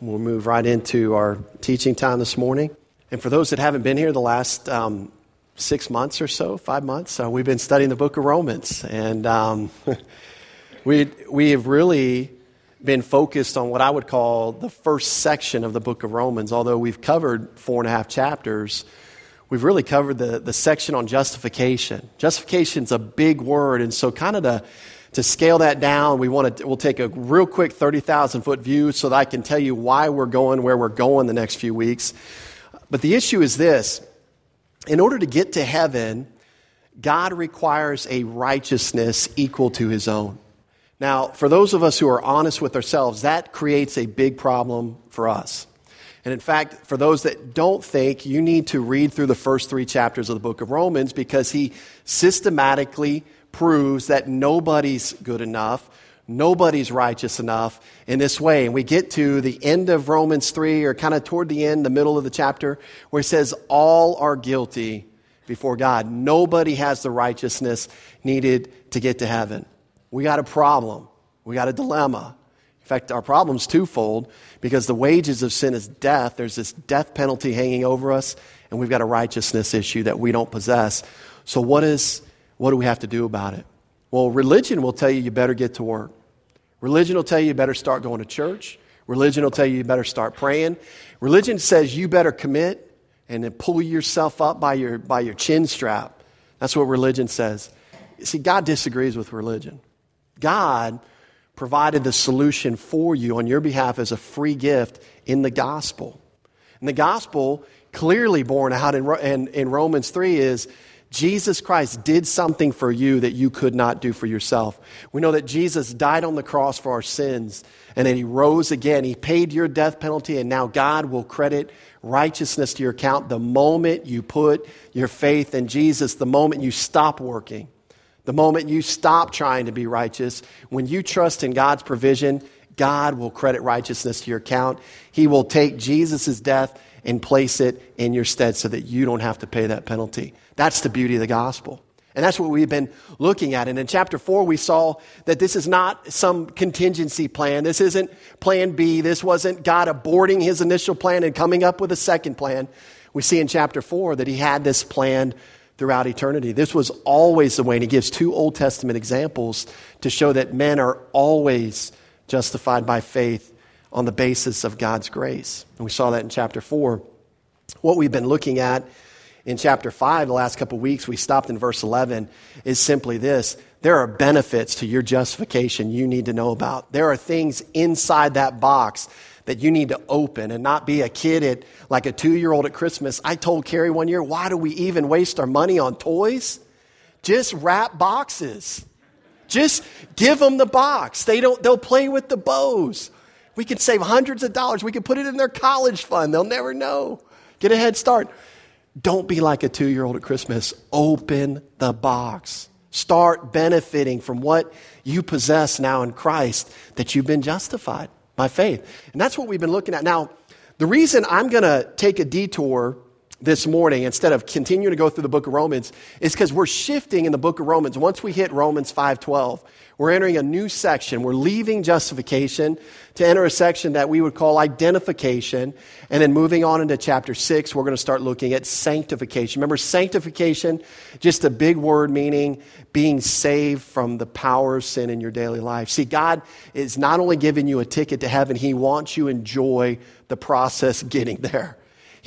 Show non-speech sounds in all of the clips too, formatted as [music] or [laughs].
We'll move right into our teaching time this morning. And for those that haven't been here the last um, six months or so, five months, uh, we've been studying the book of Romans. And um, [laughs] we, we have really been focused on what I would call the first section of the book of Romans. Although we've covered four and a half chapters, we've really covered the, the section on justification. Justification is a big word, and so kind of the to scale that down, we want to, we'll take a real quick 30,000 foot view so that I can tell you why we're going where we're going the next few weeks. But the issue is this in order to get to heaven, God requires a righteousness equal to his own. Now, for those of us who are honest with ourselves, that creates a big problem for us. And in fact, for those that don't think, you need to read through the first three chapters of the book of Romans because he systematically proves that nobody's good enough, nobody's righteous enough in this way. And we get to the end of Romans 3, or kind of toward the end, the middle of the chapter, where it says, All are guilty before God. Nobody has the righteousness needed to get to heaven. We got a problem, we got a dilemma. In fact, our problem's twofold because the wages of sin is death. There's this death penalty hanging over us, and we've got a righteousness issue that we don't possess. So, what is what do we have to do about it? Well, religion will tell you you better get to work. Religion will tell you you better start going to church. Religion will tell you you better start praying. Religion says you better commit and then pull yourself up by your, by your chin strap. That's what religion says. See, God disagrees with religion. God provided the solution for you on your behalf as a free gift in the gospel. And the gospel, clearly borne out in, in, in Romans 3, is Jesus Christ did something for you that you could not do for yourself. We know that Jesus died on the cross for our sins and that he rose again. He paid your death penalty, and now God will credit righteousness to your account the moment you put your faith in Jesus, the moment you stop working, the moment you stop trying to be righteous. When you trust in God's provision, God will credit righteousness to your account. He will take Jesus' death and place it in your stead so that you don't have to pay that penalty. That's the beauty of the gospel. And that's what we've been looking at. And in chapter four, we saw that this is not some contingency plan. This isn't plan B. This wasn't God aborting his initial plan and coming up with a second plan. We see in chapter four that he had this plan throughout eternity. This was always the way. And he gives two Old Testament examples to show that men are always justified by faith on the basis of God's grace. And we saw that in chapter 4. What we've been looking at in chapter 5 the last couple weeks, we stopped in verse 11, is simply this. There are benefits to your justification you need to know about. There are things inside that box that you need to open and not be a kid at like a two year old at Christmas. I told Carrie one year, why do we even waste our money on toys? Just wrap boxes. Just give them the box. They don't, they'll play with the bows. We could save hundreds of dollars. We could put it in their college fund. They'll never know. Get a head start. Don't be like a two year old at Christmas. Open the box. Start benefiting from what you possess now in Christ that you've been justified by faith. And that's what we've been looking at. Now, the reason I'm going to take a detour this morning instead of continuing to go through the book of Romans is because we're shifting in the book of Romans. Once we hit Romans 5:12, we're entering a new section. We're leaving justification to enter a section that we would call identification. And then moving on into chapter 6, we're going to start looking at sanctification. Remember, sanctification, just a big word meaning being saved from the power of sin in your daily life. See, God is not only giving you a ticket to heaven, He wants you to enjoy the process getting there.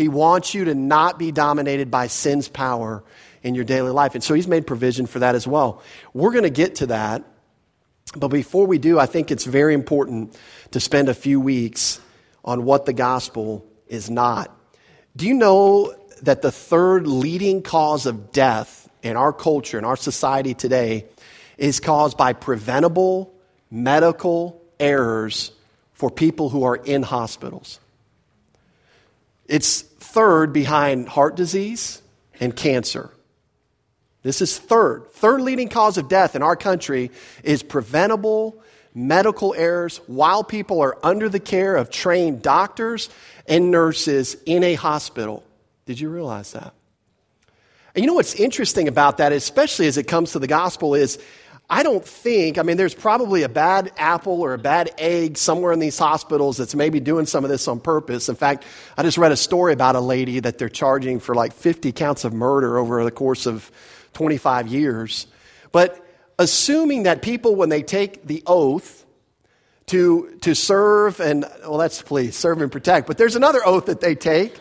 He wants you to not be dominated by sin's power in your daily life. And so He's made provision for that as well. We're going to get to that but before we do, I think it's very important to spend a few weeks on what the gospel is not. Do you know that the third leading cause of death in our culture, in our society today, is caused by preventable medical errors for people who are in hospitals? It's third behind heart disease and cancer. This is third. Third leading cause of death in our country is preventable medical errors while people are under the care of trained doctors and nurses in a hospital. Did you realize that? And you know what's interesting about that, especially as it comes to the gospel, is I don't think, I mean, there's probably a bad apple or a bad egg somewhere in these hospitals that's maybe doing some of this on purpose. In fact, I just read a story about a lady that they're charging for like 50 counts of murder over the course of 25 years. But assuming that people, when they take the oath to, to serve and, well, that's please, serve and protect, but there's another oath that they take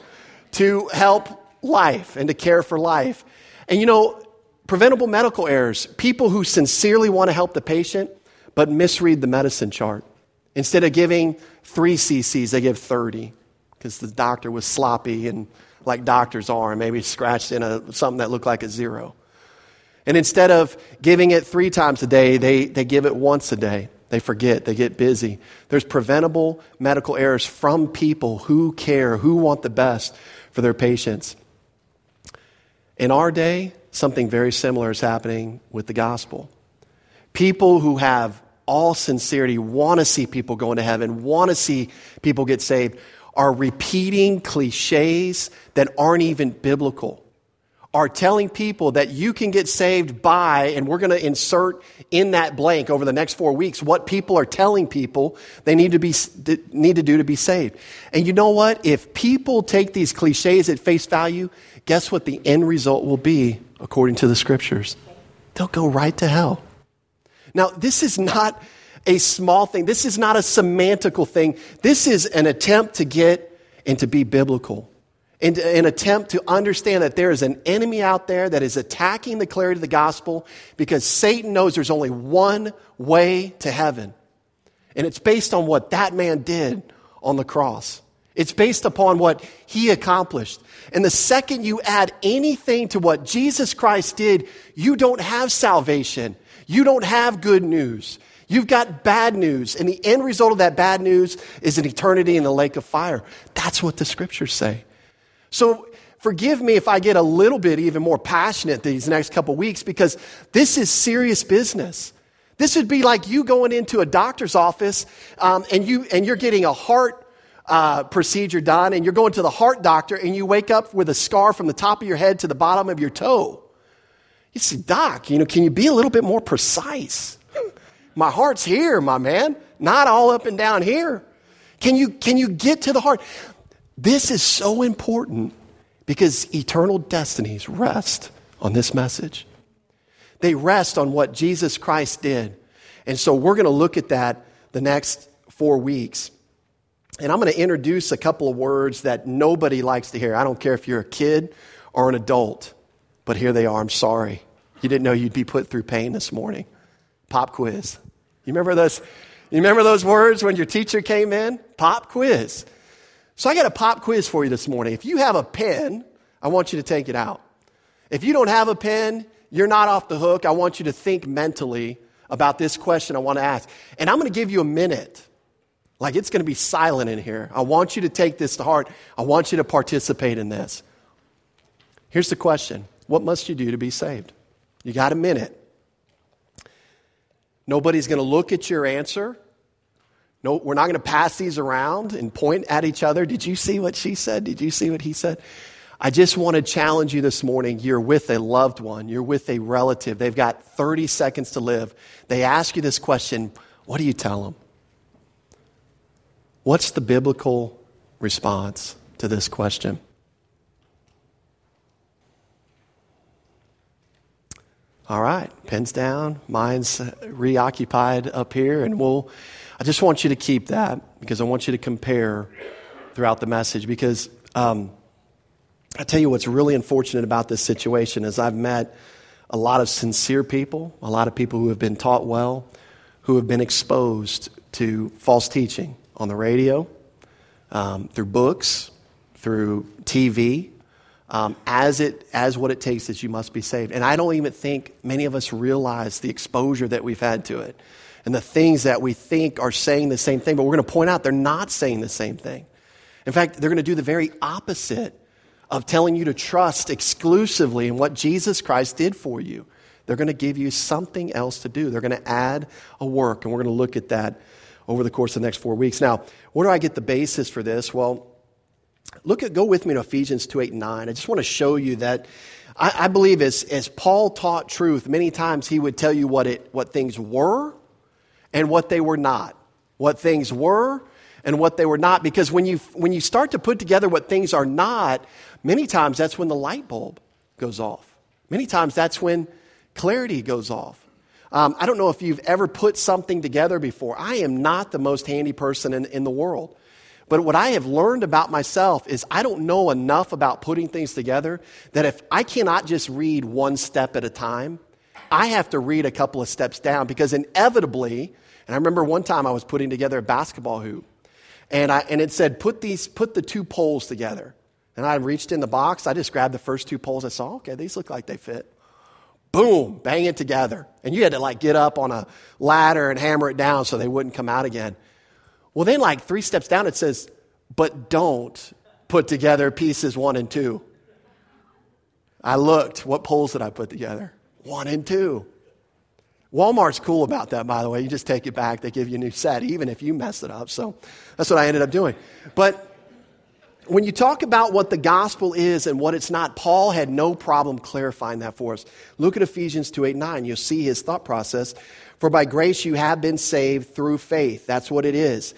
to help life and to care for life. And you know, Preventable medical errors, people who sincerely want to help the patient but misread the medicine chart. Instead of giving three cc's, they give 30 because the doctor was sloppy and like doctors are, maybe scratched in a, something that looked like a zero. And instead of giving it three times a day, they, they give it once a day. They forget, they get busy. There's preventable medical errors from people who care, who want the best for their patients. In our day, something very similar is happening with the gospel. People who have all sincerity want to see people go into heaven, want to see people get saved, are repeating cliches that aren't even biblical. Are telling people that you can get saved by, and we're going to insert in that blank over the next four weeks what people are telling people they need to, be, need to do to be saved. And you know what? If people take these cliches at face value, guess what the end result will be according to the scriptures? They'll go right to hell. Now, this is not a small thing. This is not a semantical thing. This is an attempt to get and to be biblical. And an attempt to understand that there is an enemy out there that is attacking the clarity of the gospel because Satan knows there's only one way to heaven. And it's based on what that man did on the cross. It's based upon what he accomplished. And the second you add anything to what Jesus Christ did, you don't have salvation. You don't have good news. You've got bad news. And the end result of that bad news is an eternity in the lake of fire. That's what the scriptures say. So forgive me if I get a little bit even more passionate these next couple weeks because this is serious business. This would be like you going into a doctor's office um, and, you, and you're getting a heart uh, procedure done and you're going to the heart doctor and you wake up with a scar from the top of your head to the bottom of your toe. You say, Doc, you know, can you be a little bit more precise? My heart's here, my man, not all up and down here. Can you, can you get to the heart? This is so important because eternal destinies rest on this message. They rest on what Jesus Christ did. And so we're going to look at that the next four weeks. And I'm going to introduce a couple of words that nobody likes to hear. I don't care if you're a kid or an adult, but here they are. I'm sorry. You didn't know you'd be put through pain this morning. Pop quiz. You remember those? You remember those words when your teacher came in? Pop quiz. So I got a pop quiz for you this morning. If you have a pen, I want you to take it out. If you don't have a pen, you're not off the hook. I want you to think mentally about this question I want to ask. And I'm going to give you a minute like it's going to be silent in here. I want you to take this to heart. I want you to participate in this. Here's the question What must you do to be saved? You got a minute. Nobody's going to look at your answer. No, we're not going to pass these around and point at each other. Did you see what she said? Did you see what he said? I just want to challenge you this morning. You're with a loved one, you're with a relative. They've got 30 seconds to live. They ask you this question what do you tell them? What's the biblical response to this question? All right, pens down, mind's reoccupied up here, and we'll. I just want you to keep that because I want you to compare throughout the message. Because um, I tell you what's really unfortunate about this situation is I've met a lot of sincere people, a lot of people who have been taught well, who have been exposed to false teaching, on the radio, um, through books, through TV, um, as, it, as what it takes that you must be saved. And I don't even think many of us realize the exposure that we've had to it and the things that we think are saying the same thing, but we're going to point out they're not saying the same thing. In fact, they're going to do the very opposite of telling you to trust exclusively in what Jesus Christ did for you. They're going to give you something else to do. They're going to add a work, and we're going to look at that over the course of the next four weeks. Now, where do I get the basis for this? Well, Look at, go with me to Ephesians 2 8 9. I just want to show you that I, I believe as, as Paul taught truth, many times he would tell you what, it, what things were and what they were not. What things were and what they were not. Because when you, when you start to put together what things are not, many times that's when the light bulb goes off. Many times that's when clarity goes off. Um, I don't know if you've ever put something together before. I am not the most handy person in, in the world. But what I have learned about myself is I don't know enough about putting things together that if I cannot just read one step at a time, I have to read a couple of steps down because inevitably, and I remember one time I was putting together a basketball hoop and, I, and it said, put, these, put the two poles together. And I reached in the box, I just grabbed the first two poles. I saw, okay, these look like they fit. Boom, bang it together. And you had to like get up on a ladder and hammer it down so they wouldn't come out again. Well, then, like three steps down, it says, but don't put together pieces one and two. I looked, what poles did I put together? One and two. Walmart's cool about that, by the way. You just take it back, they give you a new set, even if you mess it up. So that's what I ended up doing. But when you talk about what the gospel is and what it's not, Paul had no problem clarifying that for us. Look at Ephesians 2 8 9. You'll see his thought process. For by grace you have been saved through faith. That's what it is.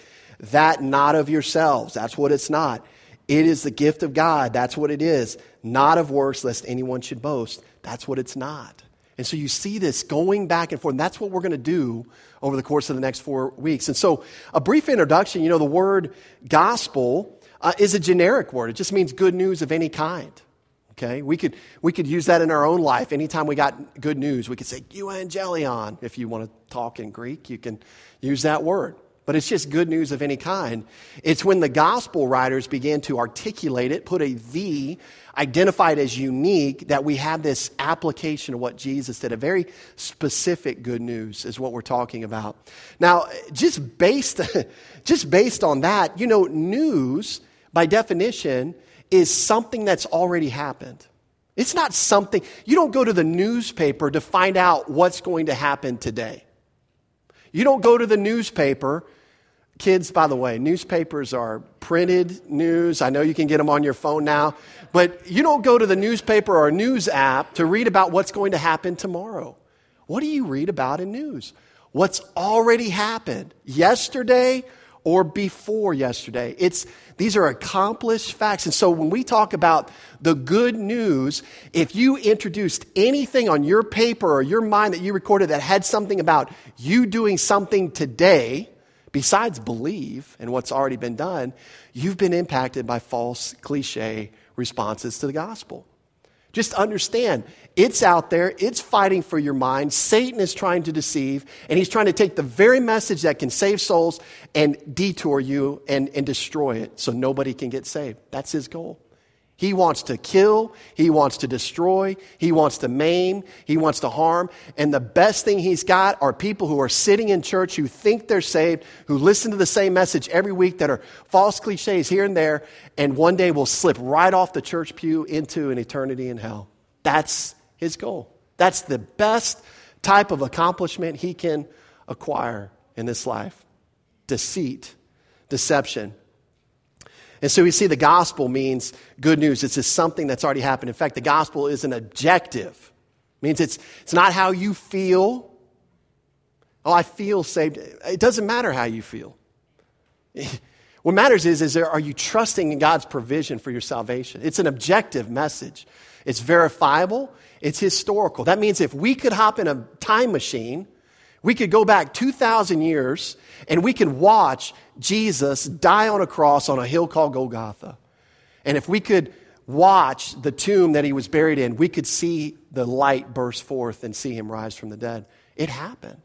That not of yourselves. That's what it's not. It is the gift of God. That's what it is. Not of works, lest anyone should boast. That's what it's not. And so you see this going back and forth. And that's what we're going to do over the course of the next four weeks. And so, a brief introduction you know, the word gospel uh, is a generic word, it just means good news of any kind. Okay, we could, we could use that in our own life. Anytime we got good news, we could say euangelion. If you want to talk in Greek, you can use that word. But it's just good news of any kind. It's when the gospel writers began to articulate it, put a the, identified as unique, that we have this application of what Jesus did. A very specific good news is what we're talking about. Now, just based, [laughs] just based on that, you know, news, by definition, is something that's already happened. It's not something, you don't go to the newspaper to find out what's going to happen today. You don't go to the newspaper. Kids, by the way, newspapers are printed news. I know you can get them on your phone now, but you don't go to the newspaper or news app to read about what's going to happen tomorrow. What do you read about in news? What's already happened yesterday or before yesterday. It's, these are accomplished facts. And so when we talk about the good news, if you introduced anything on your paper or your mind that you recorded that had something about you doing something today, besides believe in what's already been done, you've been impacted by false cliche responses to the gospel. Just understand, it's out there, it's fighting for your mind. Satan is trying to deceive, and he's trying to take the very message that can save souls and detour you and, and destroy it so nobody can get saved. That's his goal. He wants to kill, he wants to destroy, he wants to maim, he wants to harm. And the best thing he's got are people who are sitting in church who think they're saved, who listen to the same message every week that are false cliches here and there, and one day will slip right off the church pew into an eternity in hell. That's his goal. That's the best type of accomplishment he can acquire in this life deceit, deception. And so we see the gospel means good news. It's just something that's already happened. In fact, the gospel is an objective. It means it's, it's not how you feel. Oh, I feel saved. It doesn't matter how you feel. [laughs] What matters is, is there, are you trusting in God's provision for your salvation? It's an objective message. It's verifiable. It's historical. That means if we could hop in a time machine, we could go back 2,000 years and we could watch Jesus die on a cross on a hill called Golgotha. And if we could watch the tomb that he was buried in, we could see the light burst forth and see him rise from the dead. It happened.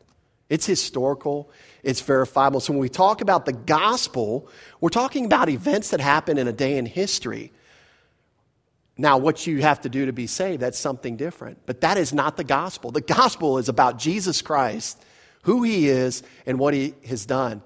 It's historical, it's verifiable. So when we talk about the gospel, we're talking about events that happen in a day in history. Now, what you have to do to be saved, that's something different. But that is not the gospel. The gospel is about Jesus Christ, who he is, and what he has done.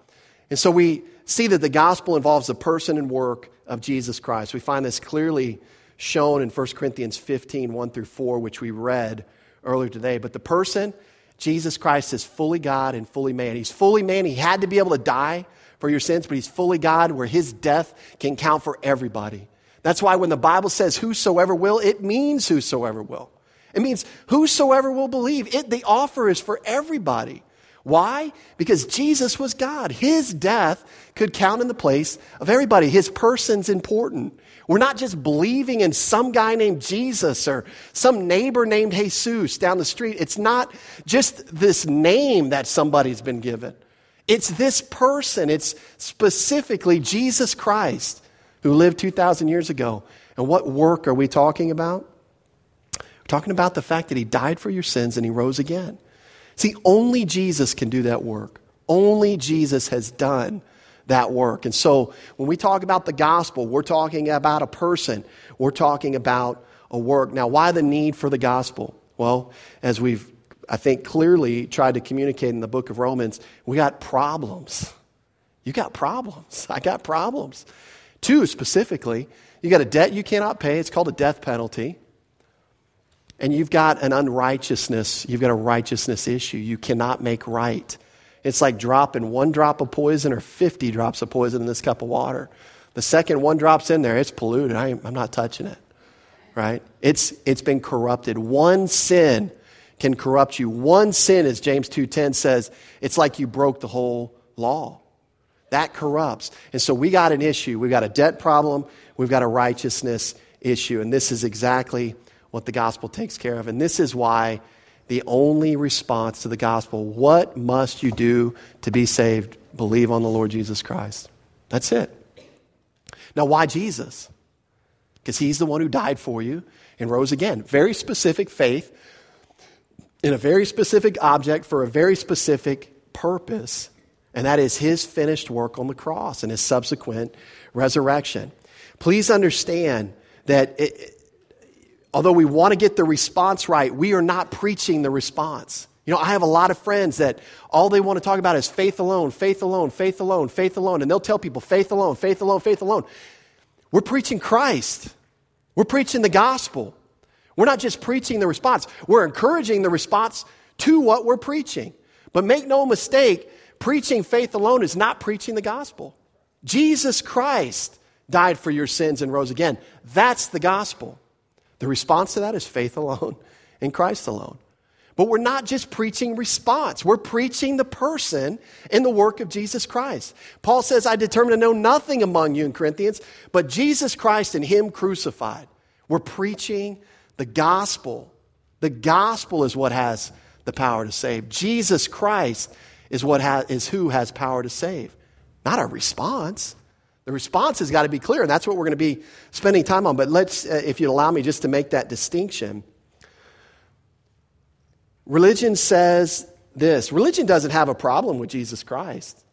And so we see that the gospel involves the person and work of Jesus Christ. We find this clearly shown in 1 Corinthians 15, 1 through 4, which we read earlier today. But the person, Jesus Christ, is fully God and fully man. He's fully man. He had to be able to die for your sins, but he's fully God where his death can count for everybody. That's why when the Bible says whosoever will, it means whosoever will. It means whosoever will believe. It, the offer is for everybody. Why? Because Jesus was God. His death could count in the place of everybody. His person's important. We're not just believing in some guy named Jesus or some neighbor named Jesus down the street. It's not just this name that somebody's been given. It's this person. It's specifically Jesus Christ who lived 2,000 years ago. And what work are we talking about? We're talking about the fact that he died for your sins and he rose again. See, only Jesus can do that work. Only Jesus has done that work. And so when we talk about the gospel, we're talking about a person, we're talking about a work. Now, why the need for the gospel? Well, as we've, I think, clearly tried to communicate in the book of Romans, we got problems. You got problems. [laughs] I got problems. Two specifically, you got a debt you cannot pay, it's called a death penalty and you've got an unrighteousness, you've got a righteousness issue you cannot make right. It's like dropping one drop of poison or 50 drops of poison in this cup of water. The second one drops in there, it's polluted. I, am not touching it, right? It's, it's been corrupted. One sin can corrupt you. One sin, as James 2.10 says, it's like you broke the whole law. That corrupts. And so we got an issue. We've got a debt problem. We've got a righteousness issue. And this is exactly what the gospel takes care of. And this is why the only response to the gospel what must you do to be saved? Believe on the Lord Jesus Christ. That's it. Now, why Jesus? Because he's the one who died for you and rose again. Very specific faith in a very specific object for a very specific purpose, and that is his finished work on the cross and his subsequent resurrection. Please understand that it, although we want to get the response right, we are not preaching the response. You know, I have a lot of friends that all they want to talk about is faith alone, faith alone, faith alone, faith alone. And they'll tell people faith alone, faith alone, faith alone. We're preaching Christ. We're preaching the gospel. We're not just preaching the response, we're encouraging the response to what we're preaching. But make no mistake, preaching faith alone is not preaching the gospel. Jesus Christ died for your sins and rose again. That's the gospel. The response to that is faith alone in Christ alone. But we're not just preaching response, we're preaching the person in the work of Jesus Christ. Paul says, I determined to know nothing among you in Corinthians but Jesus Christ and Him crucified. We're preaching the gospel. The gospel is what has the power to save. Jesus Christ is, what ha- is who has power to save, not our response. The response has got to be clear, and that's what we're going to be spending time on. But let's, uh, if you'd allow me just to make that distinction. Religion says this religion doesn't have a problem with Jesus Christ,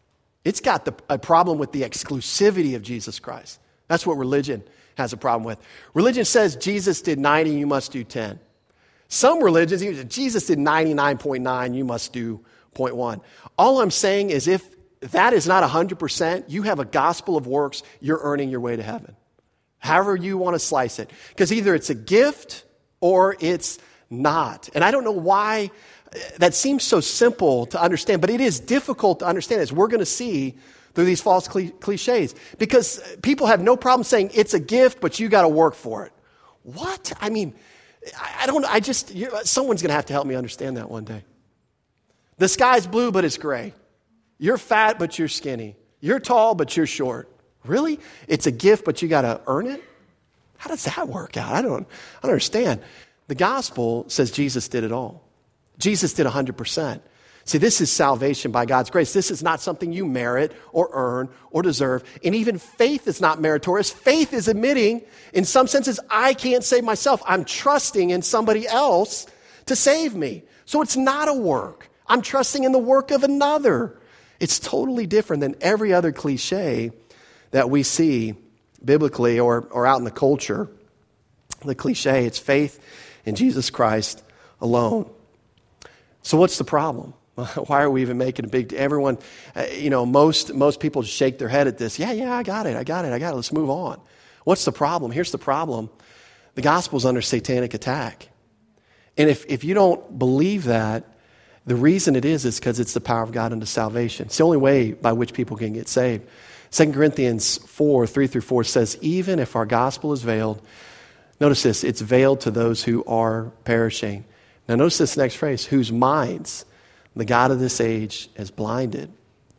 it's got the, a problem with the exclusivity of Jesus Christ. That's what religion has a problem with. Religion says Jesus did 90, you must do 10. Some religions, Jesus did 99.9, you must do 0.1. All I'm saying is if that is not 100%, you have a gospel of works, you're earning your way to heaven. However, you want to slice it. Because either it's a gift or it's not. And I don't know why uh, that seems so simple to understand, but it is difficult to understand as we're going to see through these false cliches. Because uh, people have no problem saying it's a gift, but you got to work for it. What? I mean, I don't I just, someone's going to have to help me understand that one day. The sky's blue, but it's gray. You're fat, but you're skinny. You're tall, but you're short. Really? It's a gift, but you got to earn it? How does that work out? I don't, I don't understand. The gospel says Jesus did it all. Jesus did 100%. See, this is salvation by God's grace. This is not something you merit or earn or deserve. And even faith is not meritorious. Faith is admitting, in some senses, I can't save myself. I'm trusting in somebody else to save me. So it's not a work. I'm trusting in the work of another. It's totally different than every other cliche that we see biblically or, or out in the culture. The cliche, it's faith in Jesus Christ alone. So, what's the problem? [laughs] Why are we even making a big everyone uh, you know most most people shake their head at this. Yeah, yeah, I got it. I got it. I got it. Let's move on. What's the problem? Here's the problem. The gospel's under satanic attack. And if if you don't believe that, the reason it is is because it's the power of God unto salvation. It's the only way by which people can get saved. 2 Corinthians 4 3 through 4 says, Even if our gospel is veiled, notice this, it's veiled to those who are perishing. Now, notice this next phrase whose minds the God of this age has blinded,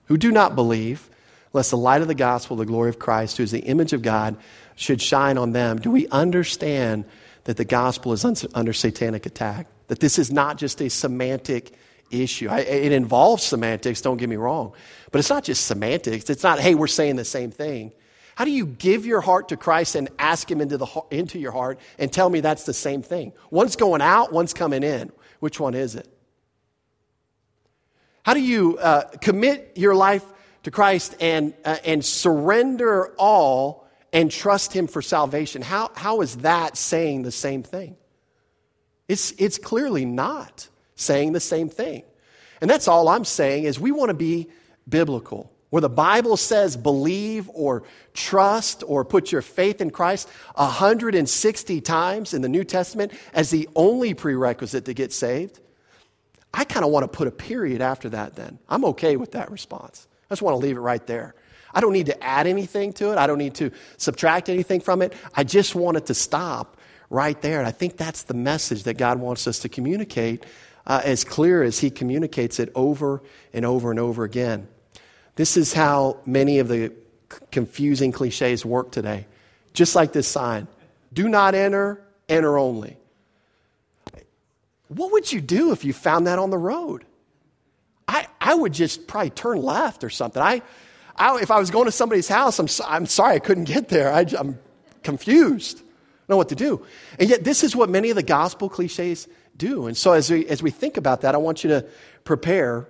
who do not believe, lest the light of the gospel, the glory of Christ, who is the image of God, should shine on them. Do we understand that the gospel is under satanic attack? That this is not just a semantic issue. I, it involves semantics, don't get me wrong. But it's not just semantics. It's not, hey, we're saying the same thing. How do you give your heart to Christ and ask Him into, the, into your heart and tell me that's the same thing? One's going out, one's coming in. Which one is it? How do you uh, commit your life to Christ and, uh, and surrender all and trust Him for salvation? How, how is that saying the same thing? It's, it's clearly not saying the same thing. And that's all I'm saying is we want to be biblical. Where the Bible says believe or trust or put your faith in Christ 160 times in the New Testament as the only prerequisite to get saved, I kind of want to put a period after that then. I'm okay with that response. I just want to leave it right there. I don't need to add anything to it, I don't need to subtract anything from it. I just want it to stop right there. And I think that's the message that God wants us to communicate uh, as clear as He communicates it over and over and over again. This is how many of the confusing cliches work today. Just like this sign do not enter, enter only. What would you do if you found that on the road? I, I would just probably turn left or something. I, I, if I was going to somebody's house, I'm, I'm sorry I couldn't get there. I, I'm confused. I know what to do. And yet, this is what many of the gospel cliches do. And so, as we, as we think about that, I want you to prepare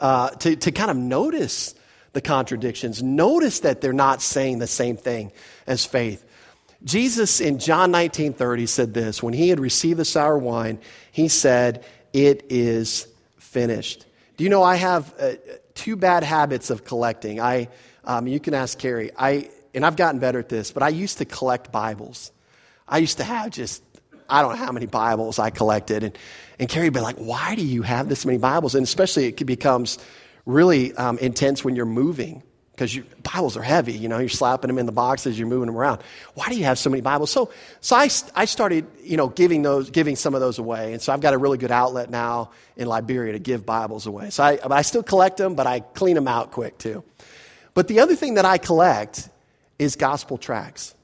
uh, to, to kind of notice the contradictions. Notice that they're not saying the same thing as faith. Jesus in John 19 30 said this when he had received the sour wine, he said, It is finished. Do you know I have uh, two bad habits of collecting? I, um, you can ask Carrie. I, and I've gotten better at this, but I used to collect Bibles. I used to have just I don't know how many Bibles I collected. And, and Carrie would be like, why do you have this many Bibles? And especially it becomes really um, intense when you're moving because your Bibles are heavy. You know, you're slapping them in the boxes, you're moving them around. Why do you have so many Bibles? So, so I, I started, you know, giving those, giving some of those away. And so I've got a really good outlet now in Liberia to give Bibles away. So I, I still collect them, but I clean them out quick too. But the other thing that I collect is gospel tracts.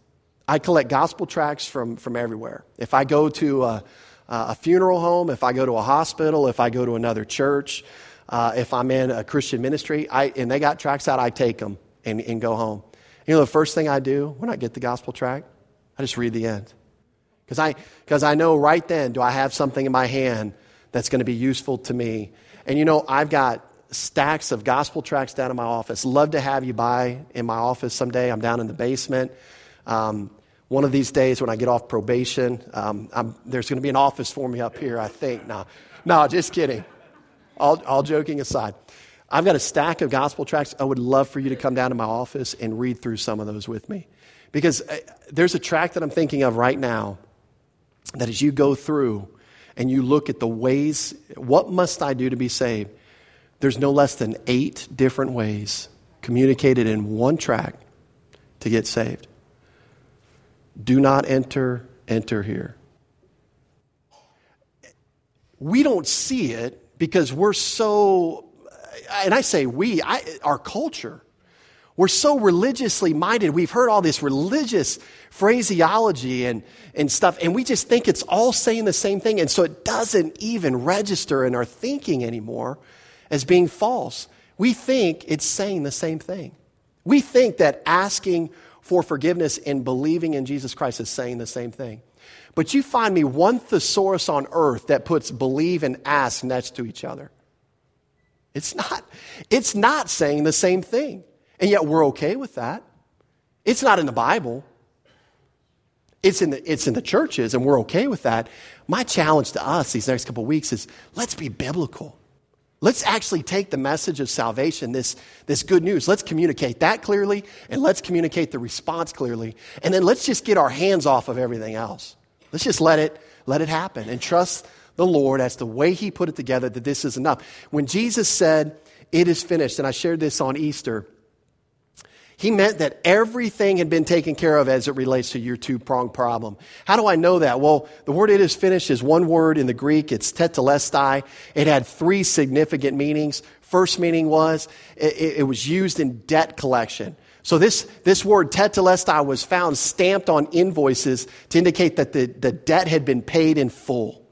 I collect gospel tracts from, from everywhere. If I go to a, a funeral home, if I go to a hospital, if I go to another church, uh, if I'm in a Christian ministry, I, and they got tracts out, I take them and, and go home. You know, the first thing I do when I get the gospel tract, I just read the end. Because I, cause I know right then, do I have something in my hand that's going to be useful to me? And you know, I've got stacks of gospel tracts down in my office. Love to have you by in my office someday. I'm down in the basement. Um, one of these days when I get off probation, um, there's going to be an office for me up here, I think. No, no just kidding. All, all joking aside. I've got a stack of gospel tracts. I would love for you to come down to my office and read through some of those with me. Because uh, there's a tract that I'm thinking of right now that as you go through and you look at the ways, what must I do to be saved? There's no less than eight different ways communicated in one tract to get saved. Do not enter, enter here. We don't see it because we're so, and I say we, I, our culture, we're so religiously minded. We've heard all this religious phraseology and, and stuff, and we just think it's all saying the same thing. And so it doesn't even register in our thinking anymore as being false. We think it's saying the same thing. We think that asking for forgiveness and believing in Jesus Christ is saying the same thing. But you find me one thesaurus on earth that puts believe and ask next to each other. It's not, it's not saying the same thing. And yet we're okay with that. It's not in the Bible. It's in the, it's in the churches, and we're okay with that. My challenge to us these next couple weeks is let's be biblical. Let's actually take the message of salvation, this, this good news, let's communicate that clearly, and let's communicate the response clearly. And then let's just get our hands off of everything else. Let's just let it, let it happen and trust the Lord as the way He put it together that this is enough. When Jesus said, It is finished, and I shared this on Easter, He meant that everything had been taken care of as it relates to your two pronged problem. How do I know that? Well, the word it is finished is one word in the Greek. It's tetelestai. It had three significant meanings. First meaning was it, it was used in debt collection. So this, this word tetelestai was found stamped on invoices to indicate that the, the debt had been paid in full.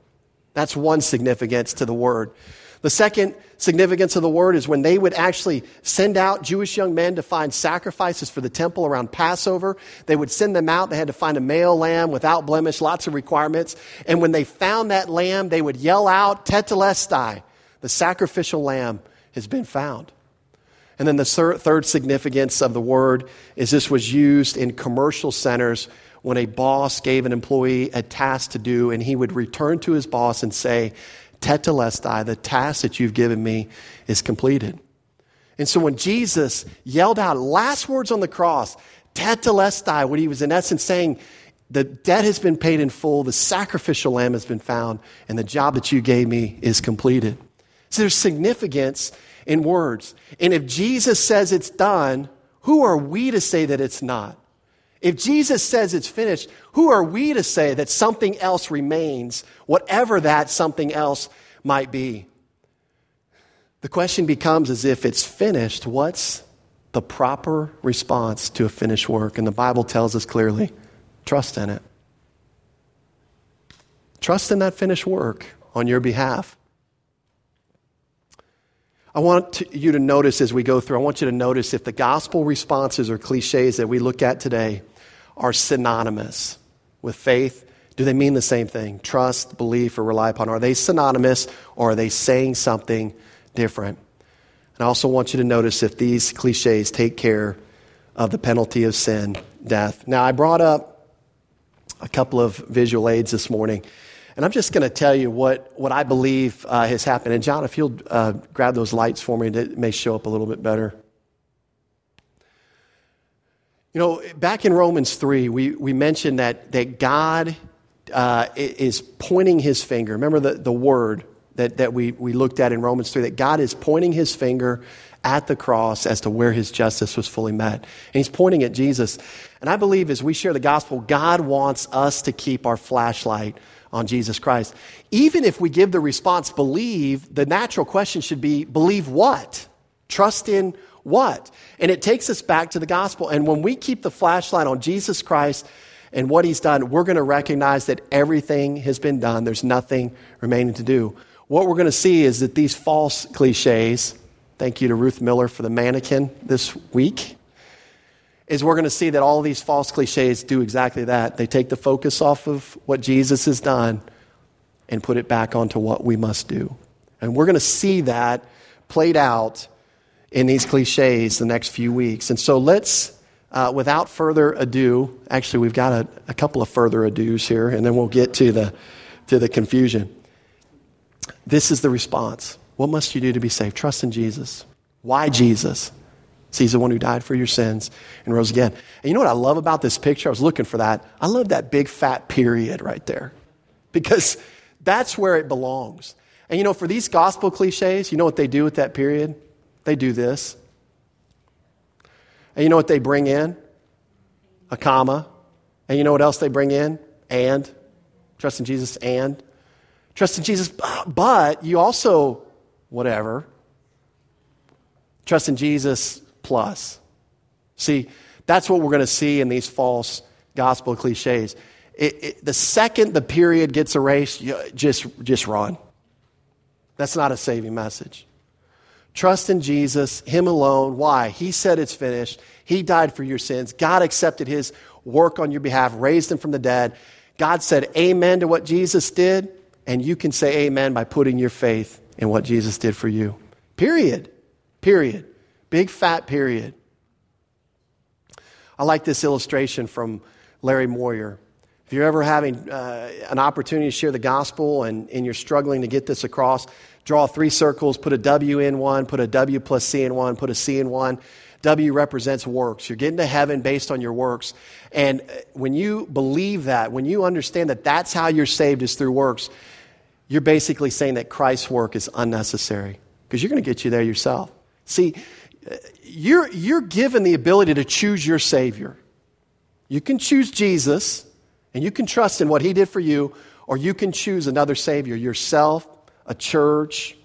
That's one significance to the word. The second significance of the word is when they would actually send out Jewish young men to find sacrifices for the temple around Passover, they would send them out. They had to find a male lamb without blemish, lots of requirements. And when they found that lamb, they would yell out, Tetelestai, the sacrificial lamb has been found. And then the third significance of the word is this was used in commercial centers when a boss gave an employee a task to do, and he would return to his boss and say, Tetelestai, the task that you've given me is completed. And so when Jesus yelled out last words on the cross, Tetelestai, what he was in essence saying, the debt has been paid in full, the sacrificial lamb has been found, and the job that you gave me is completed. So there's significance in words. And if Jesus says it's done, who are we to say that it's not? If Jesus says it's finished, who are we to say that something else remains, whatever that something else might be? The question becomes as if it's finished, what's the proper response to a finished work? And the Bible tells us clearly trust in it. Trust in that finished work on your behalf. I want to, you to notice as we go through, I want you to notice if the gospel responses or cliches that we look at today are synonymous with faith. Do they mean the same thing? Trust, belief, or rely upon? Are they synonymous or are they saying something different? And I also want you to notice if these cliches take care of the penalty of sin, death. Now, I brought up a couple of visual aids this morning. And I'm just going to tell you what, what I believe uh, has happened. And John, if you'll uh, grab those lights for me, it may show up a little bit better. You know, back in Romans 3, we, we mentioned that, that God uh, is pointing his finger. Remember the, the word that, that we, we looked at in Romans 3 that God is pointing his finger at the cross as to where his justice was fully met. And he's pointing at Jesus. And I believe as we share the gospel, God wants us to keep our flashlight on Jesus Christ. Even if we give the response believe, the natural question should be believe what? Trust in what? And it takes us back to the gospel. And when we keep the flashlight on Jesus Christ and what he's done, we're going to recognize that everything has been done. There's nothing remaining to do. What we're going to see is that these false cliches, thank you to Ruth Miller for the mannequin this week, is we're going to see that all these false cliches do exactly that. They take the focus off of what Jesus has done and put it back onto what we must do. And we're going to see that played out in these cliches the next few weeks. And so let's, uh, without further ado, actually, we've got a, a couple of further ados here, and then we'll get to the, to the confusion. This is the response. What must you do to be saved? Trust in Jesus. Why Jesus? See, he's the one who died for your sins and rose again. And you know what I love about this picture? I was looking for that. I love that big fat period right there because that's where it belongs. And you know, for these gospel cliches, you know what they do with that period? They do this. And you know what they bring in? A comma. And you know what else they bring in? And. Trust in Jesus and. Trust in Jesus, but you also, whatever. Trust in Jesus plus. See, that's what we're going to see in these false gospel cliches. It, it, the second the period gets erased, you, just, just run. That's not a saving message. Trust in Jesus, Him alone. Why? He said it's finished. He died for your sins. God accepted His work on your behalf, raised Him from the dead. God said amen to what Jesus did, and you can say amen by putting your faith in what Jesus did for you. Period. Period. Big fat period. I like this illustration from Larry Moyer. If you're ever having uh, an opportunity to share the gospel and, and you're struggling to get this across, draw three circles, put a W in one, put a W plus C in one, put a C in one. W represents works. You're getting to heaven based on your works. And uh, when you believe that, when you understand that that's how you're saved is through works, you're basically saying that Christ's work is unnecessary because you're going to get you there yourself. See, you're, you're given the ability to choose your Savior. You can choose Jesus and you can trust in what He did for you, or you can choose another Savior yourself, a church,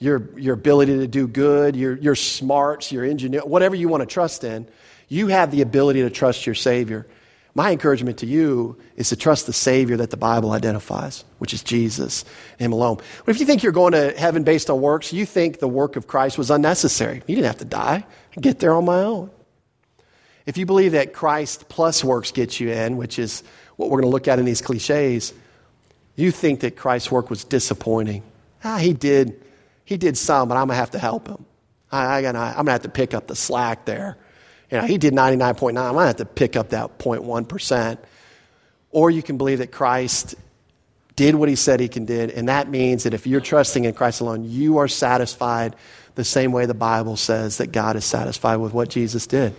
your, your ability to do good, your, your smarts, your engineer, whatever you want to trust in. You have the ability to trust your Savior. My encouragement to you is to trust the Savior that the Bible identifies, which is Jesus, Him alone. But if you think you're going to heaven based on works, you think the work of Christ was unnecessary. You didn't have to die. I get there on my own. If you believe that Christ plus works gets you in, which is what we're going to look at in these cliches, you think that Christ's work was disappointing. Ah, he did, he did some, but I'm going to have to help him. I, I'm going to have to pick up the slack there. You know, he did 99.9. I'm to have to pick up that 0.1%. Or you can believe that Christ did what he said he can did, and that means that if you're trusting in Christ alone, you are satisfied the same way the Bible says that God is satisfied with what Jesus did.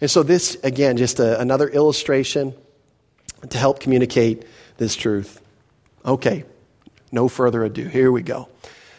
And so, this, again, just a, another illustration to help communicate this truth. Okay, no further ado. Here we go.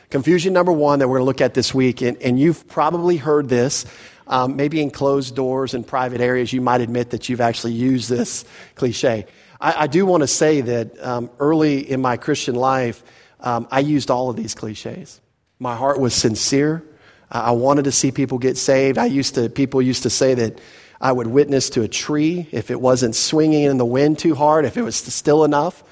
Confusion number one that we're going to look at this week, and, and you've probably heard this. Um, maybe in closed doors and private areas, you might admit that you've actually used this cliche. I, I do want to say that um, early in my Christian life, um, I used all of these cliches. My heart was sincere. I wanted to see people get saved. I used to, people used to say that I would witness to a tree if it wasn't swinging in the wind too hard, if it was still enough.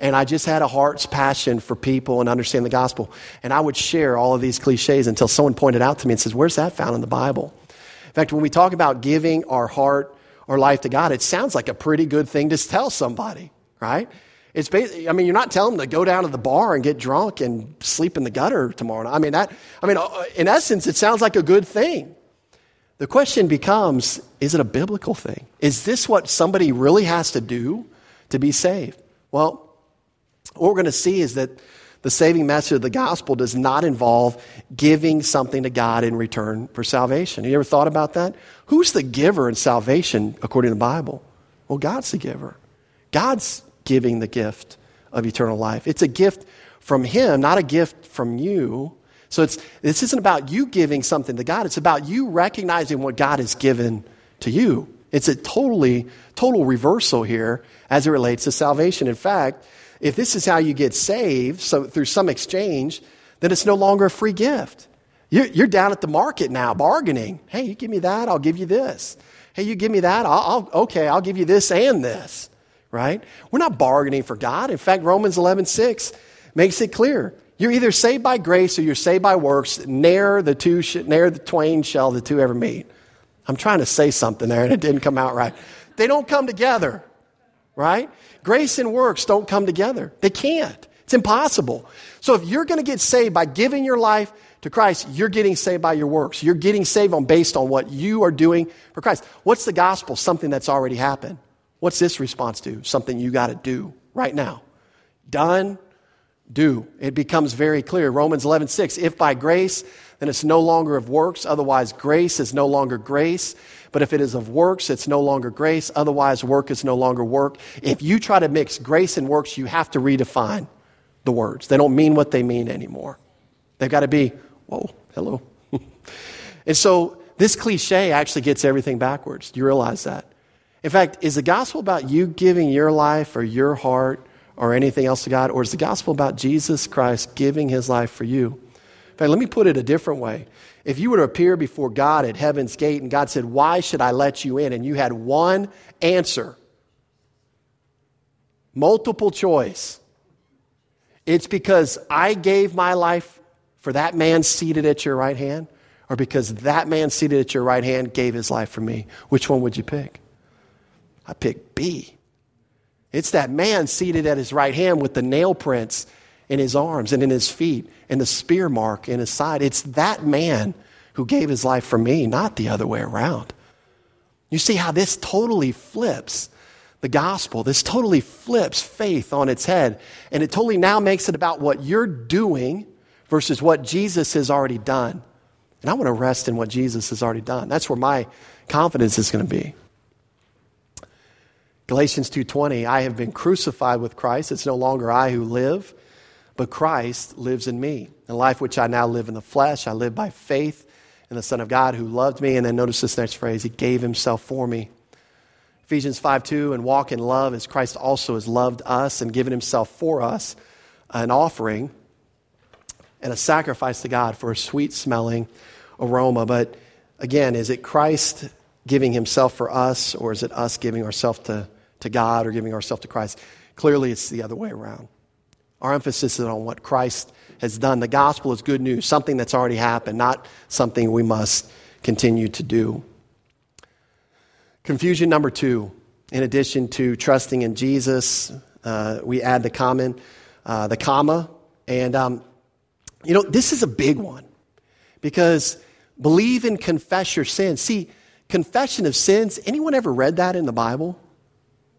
And I just had a heart's passion for people and understand the gospel. And I would share all of these cliches until someone pointed out to me and says, Where's that found in the Bible? In fact, when we talk about giving our heart or life to God, it sounds like a pretty good thing to tell somebody, right? It's basically, I mean, you're not telling them to go down to the bar and get drunk and sleep in the gutter tomorrow. I mean, that, I mean, uh, in essence, it sounds like a good thing. The question becomes is it a biblical thing? Is this what somebody really has to do to be saved? Well, what we're going to see is that the saving message of the gospel does not involve giving something to God in return for salvation. Have you ever thought about that? Who's the giver in salvation according to the Bible? Well, God's the giver. God's giving the gift of eternal life. It's a gift from Him, not a gift from you. So it's, this isn't about you giving something to God, it's about you recognizing what God has given to you. It's a totally, total reversal here as it relates to salvation. In fact, if this is how you get saved, so through some exchange, then it's no longer a free gift. You're, you're down at the market now bargaining. Hey, you give me that, I'll give you this. Hey, you give me that, I'll, I'll okay, I'll give you this and this. Right? We're not bargaining for God. In fact, Romans 11, 6 makes it clear. You're either saved by grace or you're saved by works. Ne'er the two, ne'er the twain shall the two ever meet. I'm trying to say something there and it didn't come out right. They don't come together, right? Grace and works don't come together. They can't. It's impossible. So if you're going to get saved by giving your life to Christ, you're getting saved by your works. You're getting saved on based on what you are doing for Christ. What's the gospel? Something that's already happened. What's this response to? Something you got to do right now. Done, do. It becomes very clear. Romans 11, 6. If by grace, then it's no longer of works. Otherwise, grace is no longer grace. But if it is of works, it's no longer grace. Otherwise, work is no longer work. If you try to mix grace and works, you have to redefine the words. They don't mean what they mean anymore. They've got to be, whoa, hello. [laughs] and so this cliche actually gets everything backwards. Do you realize that? In fact, is the gospel about you giving your life or your heart or anything else to God? Or is the gospel about Jesus Christ giving his life for you? In fact, let me put it a different way. If you were to appear before God at heaven's gate and God said, Why should I let you in? and you had one answer, multiple choice, it's because I gave my life for that man seated at your right hand, or because that man seated at your right hand gave his life for me. Which one would you pick? I pick B. It's that man seated at his right hand with the nail prints in his arms and in his feet and the spear mark in his side. It's that man who gave his life for me, not the other way around. You see how this totally flips the gospel. This totally flips faith on its head. And it totally now makes it about what you're doing versus what Jesus has already done. And I want to rest in what Jesus has already done. That's where my confidence is going to be. Galatians 2:20 I have been crucified with Christ it's no longer I who live but Christ lives in me. The life which I now live in the flesh, I live by faith in the Son of God who loved me. And then notice this next phrase He gave Himself for me. Ephesians 5 2, and walk in love as Christ also has loved us and given Himself for us, an offering and a sacrifice to God for a sweet smelling aroma. But again, is it Christ giving Himself for us, or is it us giving ourselves to, to God or giving ourselves to Christ? Clearly, it's the other way around. Our emphasis is on what Christ has done. The gospel is good news, something that's already happened, not something we must continue to do. Confusion number two, in addition to trusting in Jesus, uh, we add the common, uh, the comma. And, um, you know, this is a big one because believe and confess your sins. See, confession of sins, anyone ever read that in the Bible?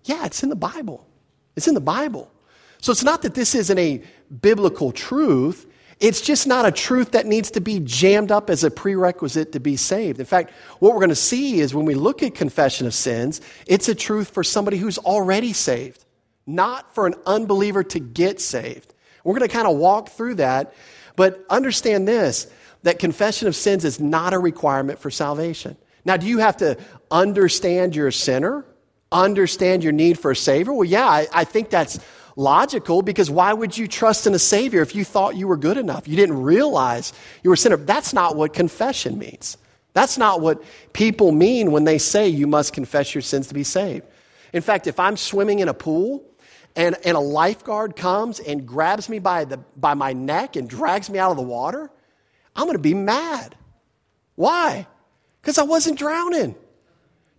Yeah, it's in the Bible. It's in the Bible. So it's not that this isn't a biblical truth. It's just not a truth that needs to be jammed up as a prerequisite to be saved. In fact, what we're going to see is when we look at confession of sins, it's a truth for somebody who's already saved, not for an unbeliever to get saved. We're going to kind of walk through that, but understand this that confession of sins is not a requirement for salvation. Now, do you have to understand you're a sinner? Understand your need for a Savior? Well, yeah, I, I think that's logical because why would you trust in a Savior if you thought you were good enough? You didn't realize you were a sinner. That's not what confession means. That's not what people mean when they say you must confess your sins to be saved. In fact, if I'm swimming in a pool and, and a lifeguard comes and grabs me by, the, by my neck and drags me out of the water, I'm going to be mad. Why? Because I wasn't drowning.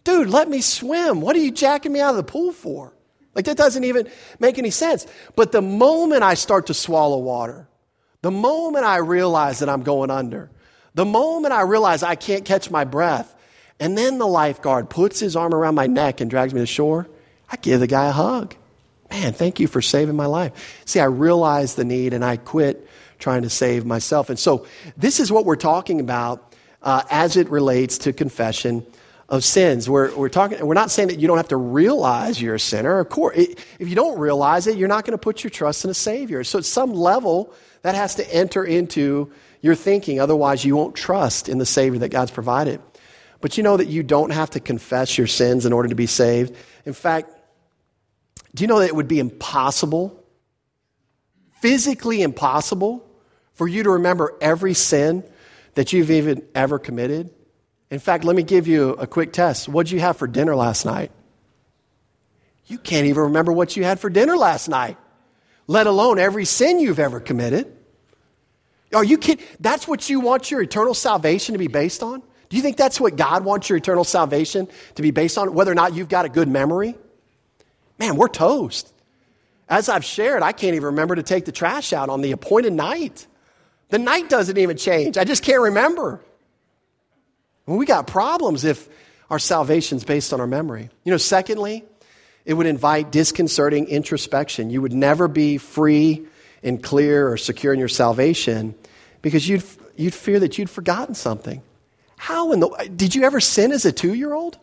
Dude, let me swim. What are you jacking me out of the pool for? Like, that doesn't even make any sense. But the moment I start to swallow water, the moment I realize that I'm going under, the moment I realize I can't catch my breath, and then the lifeguard puts his arm around my neck and drags me to shore, I give the guy a hug. Man, thank you for saving my life. See, I realized the need and I quit trying to save myself. And so, this is what we're talking about uh, as it relates to confession of sins. We're, we're, talking, we're not saying that you don't have to realize you're a sinner. Of course, if you don't realize it, you're not going to put your trust in a Savior. So at some level, that has to enter into your thinking. Otherwise, you won't trust in the Savior that God's provided. But you know that you don't have to confess your sins in order to be saved. In fact, do you know that it would be impossible, physically impossible, for you to remember every sin that you've even ever committed? In fact, let me give you a quick test. What did you have for dinner last night? You can't even remember what you had for dinner last night, let alone every sin you've ever committed. Are you kidding? That's what you want your eternal salvation to be based on? Do you think that's what God wants your eternal salvation to be based on, whether or not you've got a good memory? Man, we're toast. As I've shared, I can't even remember to take the trash out on the appointed night. The night doesn't even change. I just can't remember. Well, we got problems if our salvation's based on our memory. You know, secondly, it would invite disconcerting introspection. You would never be free and clear or secure in your salvation because you'd, you'd fear that you'd forgotten something. How in the did you ever sin as a two year old?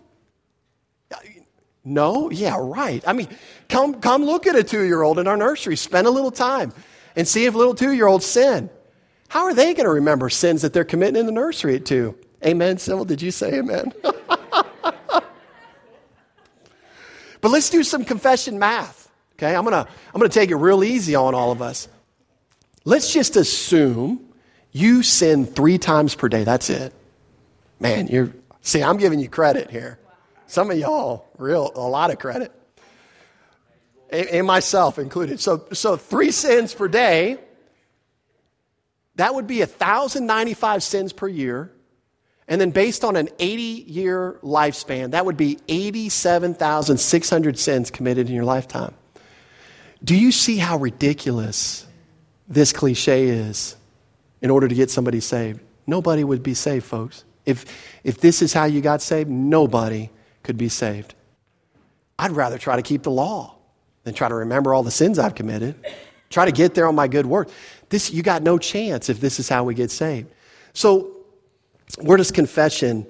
No? Yeah, right. I mean, come, come look at a two year old in our nursery, spend a little time and see if little two year olds sin. How are they going to remember sins that they're committing in the nursery at two? Amen, Sybil? Did you say amen? [laughs] but let's do some confession math. Okay, I'm gonna, I'm gonna take it real easy on all of us. Let's just assume you sin three times per day. That's it. Man, you're, see, I'm giving you credit here. Some of y'all, real, a lot of credit. And myself included. So, so three sins per day, that would be 1,095 sins per year. And then, based on an 80 year lifespan, that would be 87,600 sins committed in your lifetime. Do you see how ridiculous this cliche is in order to get somebody saved? Nobody would be saved, folks. If, if this is how you got saved, nobody could be saved. I'd rather try to keep the law than try to remember all the sins I've committed. Try to get there on my good work. This, you got no chance if this is how we get saved. So, where does confession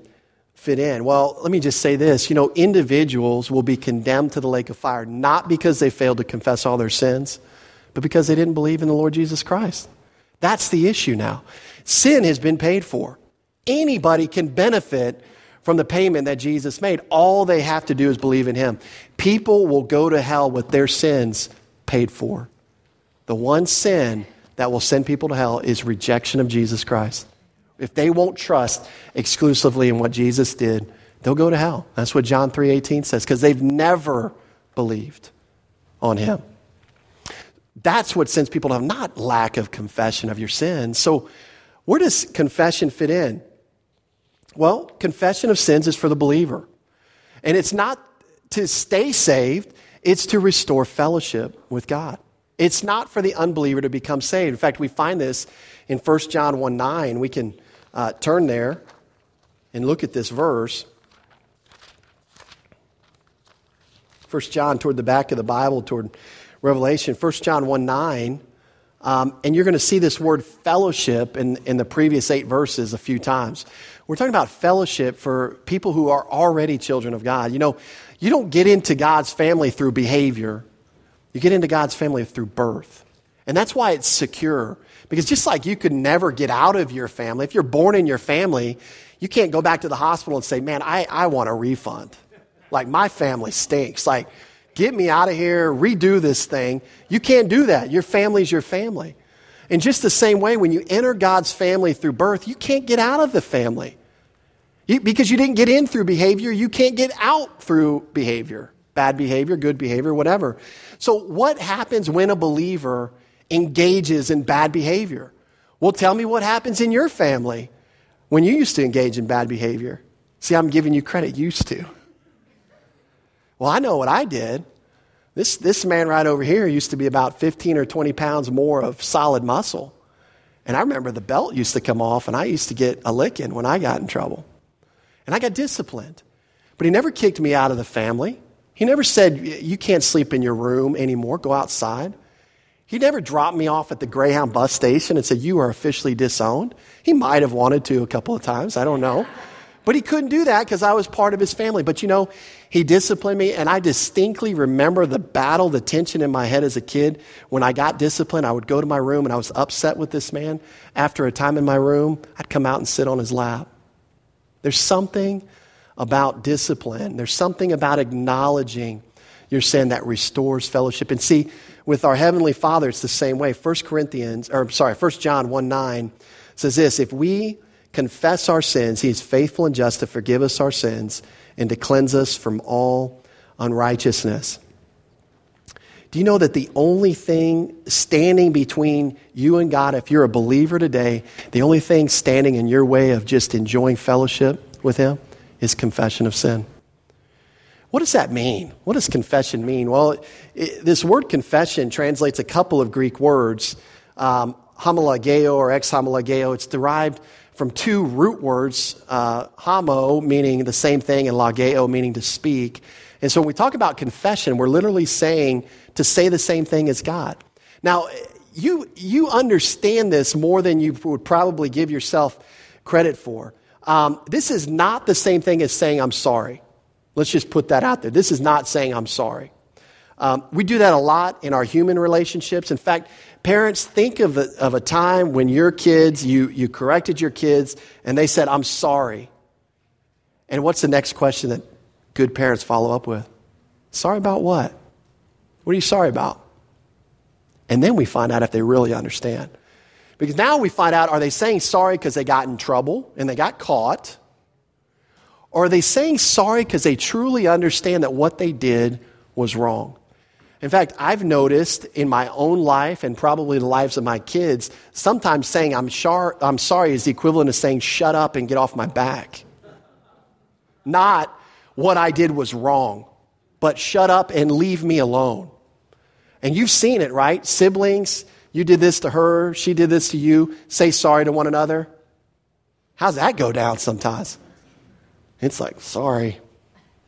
fit in? Well, let me just say this. You know, individuals will be condemned to the lake of fire not because they failed to confess all their sins, but because they didn't believe in the Lord Jesus Christ. That's the issue now. Sin has been paid for. Anybody can benefit from the payment that Jesus made. All they have to do is believe in him. People will go to hell with their sins paid for. The one sin that will send people to hell is rejection of Jesus Christ. If they won't trust exclusively in what Jesus did, they'll go to hell. That's what John 3:18 says because they've never believed on him. That's what sends people to hell, not lack of confession of your sins. So where does confession fit in? Well, confession of sins is for the believer. And it's not to stay saved, it's to restore fellowship with God. It's not for the unbeliever to become saved. In fact, we find this in 1 John 1 9. We can uh, turn there and look at this verse. First John, toward the back of the Bible, toward Revelation, 1 John 1 9. Um, and you're going to see this word fellowship in, in the previous eight verses a few times. We're talking about fellowship for people who are already children of God. You know, you don't get into God's family through behavior, you get into God's family through birth. And that's why it's secure. Because just like you could never get out of your family, if you're born in your family, you can't go back to the hospital and say, Man, I, I want a refund. Like, my family stinks. Like, get me out of here, redo this thing. You can't do that. Your family's your family. And just the same way, when you enter God's family through birth, you can't get out of the family. You, because you didn't get in through behavior, you can't get out through behavior. Bad behavior, good behavior, whatever. So, what happens when a believer engages in bad behavior? Well, tell me what happens in your family when you used to engage in bad behavior. See, I'm giving you credit, used to. Well, I know what I did. This, this man right over here used to be about 15 or 20 pounds more of solid muscle. And I remember the belt used to come off, and I used to get a licking when I got in trouble. And I got disciplined. But he never kicked me out of the family. He never said, You can't sleep in your room anymore, go outside. He never dropped me off at the Greyhound bus station and said, You are officially disowned. He might have wanted to a couple of times, I don't know. But he couldn't do that because I was part of his family. But you know, he disciplined me, and I distinctly remember the battle, the tension in my head as a kid. When I got disciplined, I would go to my room and I was upset with this man. After a time in my room, I'd come out and sit on his lap. There's something about discipline, there's something about acknowledging your sin that restores fellowship. And see, with our Heavenly Father, it's the same way. 1 Corinthians, or I'm sorry, 1 John 1 9 says this if we confess our sins, He is faithful and just to forgive us our sins and to cleanse us from all unrighteousness. Do you know that the only thing standing between you and God, if you're a believer today, the only thing standing in your way of just enjoying fellowship with Him is confession of sin? What does that mean? What does confession mean? Well, it, this word confession translates a couple of Greek words, um, homologeo or exomologeo. It's derived from two root words, uh, homo meaning the same thing and logeo meaning to speak. And so when we talk about confession, we're literally saying to say the same thing as God. Now, you, you understand this more than you would probably give yourself credit for. Um, this is not the same thing as saying, I'm sorry. Let's just put that out there. This is not saying, I'm sorry. Um, we do that a lot in our human relationships. In fact, Parents, think of a, of a time when your kids, you, you corrected your kids, and they said, I'm sorry. And what's the next question that good parents follow up with? Sorry about what? What are you sorry about? And then we find out if they really understand. Because now we find out are they saying sorry because they got in trouble and they got caught? Or are they saying sorry because they truly understand that what they did was wrong? In fact, I've noticed in my own life and probably the lives of my kids, sometimes saying I'm, I'm sorry is the equivalent of saying shut up and get off my back. Not what I did was wrong, but shut up and leave me alone. And you've seen it, right? Siblings, you did this to her, she did this to you, say sorry to one another. How's that go down sometimes? It's like, sorry.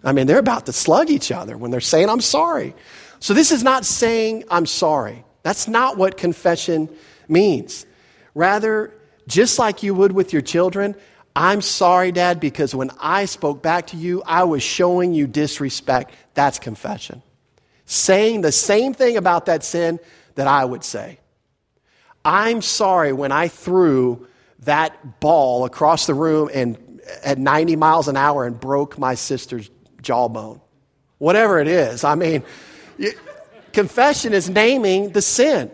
I mean, they're about to slug each other when they're saying, I'm sorry. So this is not saying, I'm sorry. That's not what confession means. Rather, just like you would with your children, I'm sorry, Dad, because when I spoke back to you, I was showing you disrespect. That's confession. Saying the same thing about that sin that I would say. I'm sorry when I threw that ball across the room and at 90 miles an hour and broke my sister's jawbone. Whatever it is. I mean, confession is naming the sin.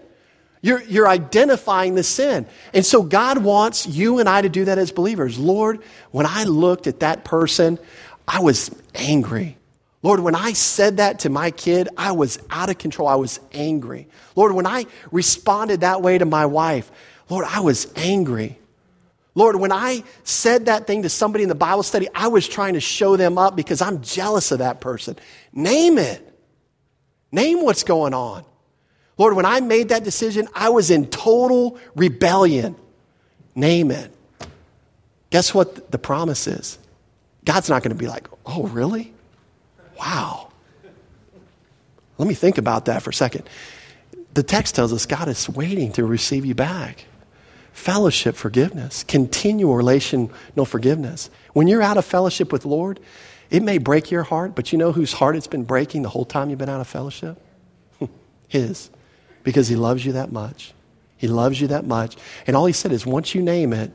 You're, you're identifying the sin. And so God wants you and I to do that as believers. Lord, when I looked at that person, I was angry. Lord, when I said that to my kid, I was out of control. I was angry. Lord, when I responded that way to my wife, Lord, I was angry. Lord, when I said that thing to somebody in the Bible study, I was trying to show them up because I'm jealous of that person. Name it. Name what's going on. Lord, when I made that decision, I was in total rebellion. Name it. Guess what the promise is? God's not going to be like, oh, really? Wow. Let me think about that for a second. The text tells us God is waiting to receive you back fellowship forgiveness, continual relational forgiveness. When you're out of fellowship with Lord, it may break your heart, but you know whose heart it's been breaking the whole time you've been out of fellowship? [laughs] His. Because he loves you that much. He loves you that much. And all he said is once you name it,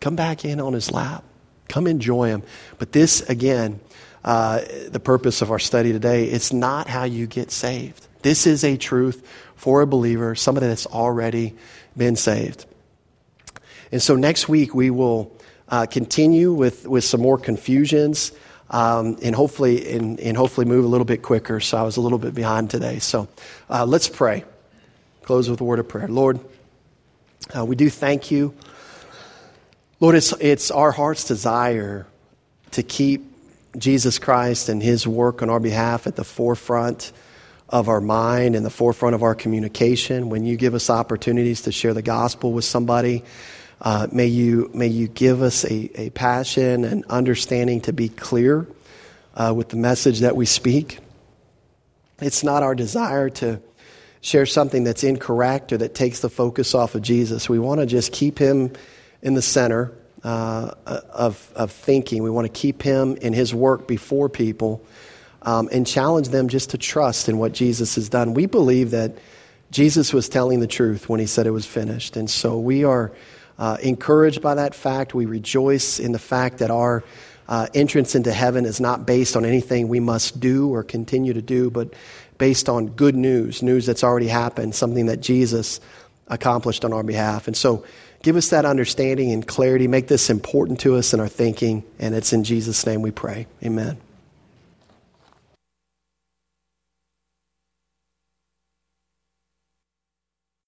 come back in on his lap. Come enjoy him. But this, again, uh, the purpose of our study today, it's not how you get saved. This is a truth for a believer, somebody that's already been saved. And so next week we will uh, continue with, with some more confusions um, and hopefully and, and, hopefully move a little bit quicker. So I was a little bit behind today. So uh, let's pray. Close with a word of prayer. Lord, uh, we do thank you. Lord, it's, it's our heart's desire to keep Jesus Christ and his work on our behalf at the forefront of our mind and the forefront of our communication. When you give us opportunities to share the gospel with somebody, uh, may, you, may you give us a, a passion and understanding to be clear uh, with the message that we speak. It's not our desire to share something that's incorrect or that takes the focus off of Jesus. We want to just keep him in the center uh, of, of thinking. We want to keep him in his work before people um, and challenge them just to trust in what Jesus has done. We believe that Jesus was telling the truth when he said it was finished. And so we are uh, encouraged by that fact. We rejoice in the fact that our uh, entrance into heaven is not based on anything we must do or continue to do, but based on good news, news that's already happened, something that Jesus accomplished on our behalf. And so give us that understanding and clarity. Make this important to us in our thinking. And it's in Jesus' name we pray. Amen.